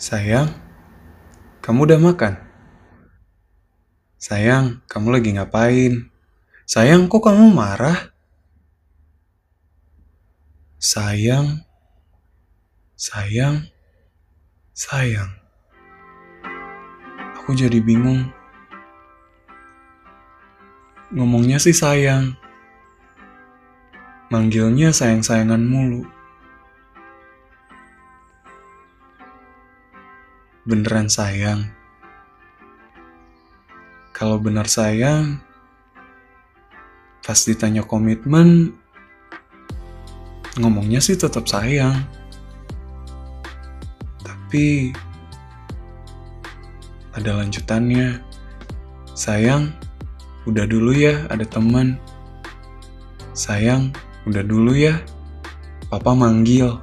Sayang, kamu udah makan? Sayang, kamu lagi ngapain? Sayang, kok kamu marah? Sayang, sayang, sayang. Aku jadi bingung. Ngomongnya sih sayang. Manggilnya sayang-sayangan mulu. Beneran sayang. Kalau benar sayang, pas ditanya komitmen, ngomongnya sih tetap sayang. Tapi ada lanjutannya. Sayang, udah dulu ya ada teman. Sayang, udah dulu ya. Papa manggil.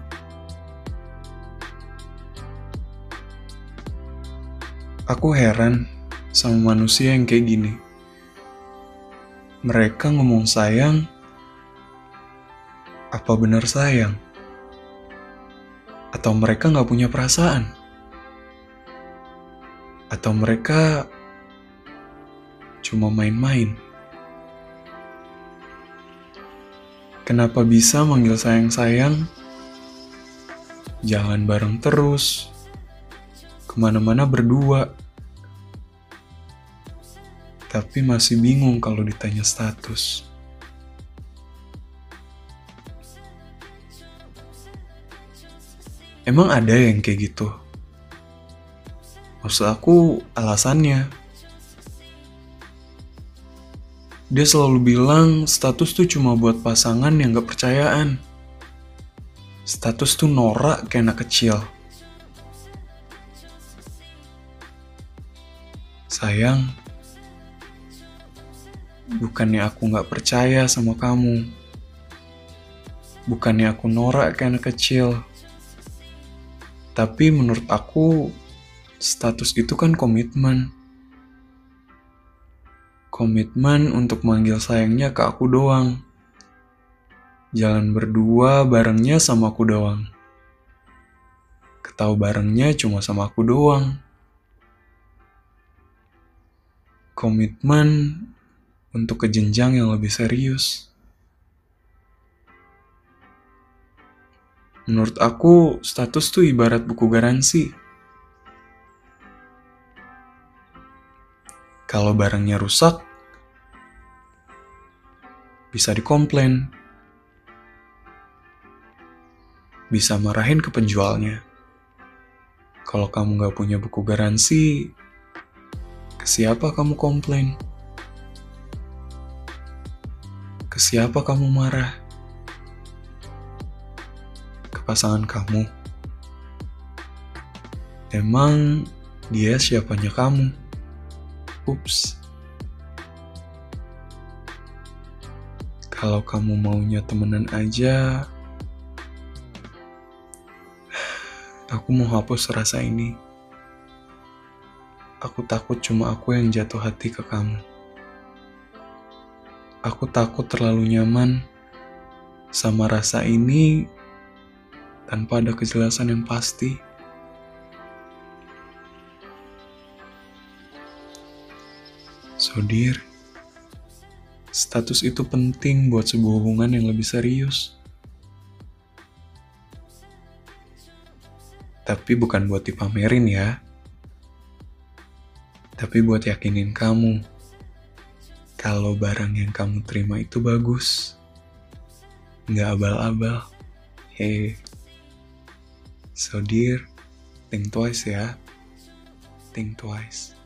Aku heran sama manusia yang kayak gini. Mereka ngomong sayang, apa benar sayang? Atau mereka nggak punya perasaan? Atau mereka cuma main-main? Kenapa bisa manggil sayang-sayang? Jalan bareng terus, ke mana-mana berdua. Tapi masih bingung kalau ditanya status. Emang ada yang kayak gitu? Maksud aku alasannya. Dia selalu bilang status tuh cuma buat pasangan yang gak percayaan. Status tuh norak kayak anak kecil. Sayang, bukannya aku gak percaya sama kamu. Bukannya aku norak kayak anak kecil. Tapi menurut aku, status itu kan komitmen. Komitmen untuk manggil sayangnya ke aku doang. Jalan berdua barengnya sama aku doang. Ketahu barengnya cuma sama aku doang. Komitmen untuk ke jenjang yang lebih serius. Menurut aku, status tuh ibarat buku garansi. Kalau barangnya rusak, bisa dikomplain. Bisa marahin ke penjualnya. Kalau kamu gak punya buku garansi, ke siapa kamu komplain? Ke siapa kamu marah? Ke pasangan kamu. Emang dia siapanya kamu? Ups. Kalau kamu maunya temenan aja, aku mau hapus rasa ini. Aku takut cuma aku yang jatuh hati ke kamu. Aku takut terlalu nyaman sama rasa ini tanpa ada kejelasan yang pasti. So dear, status itu penting buat sebuah hubungan yang lebih serius. Tapi bukan buat dipamerin ya. Tapi buat yakinin kamu kalau barang yang kamu terima itu bagus. Nggak abal-abal. Hey. So dear, think twice ya. Think twice.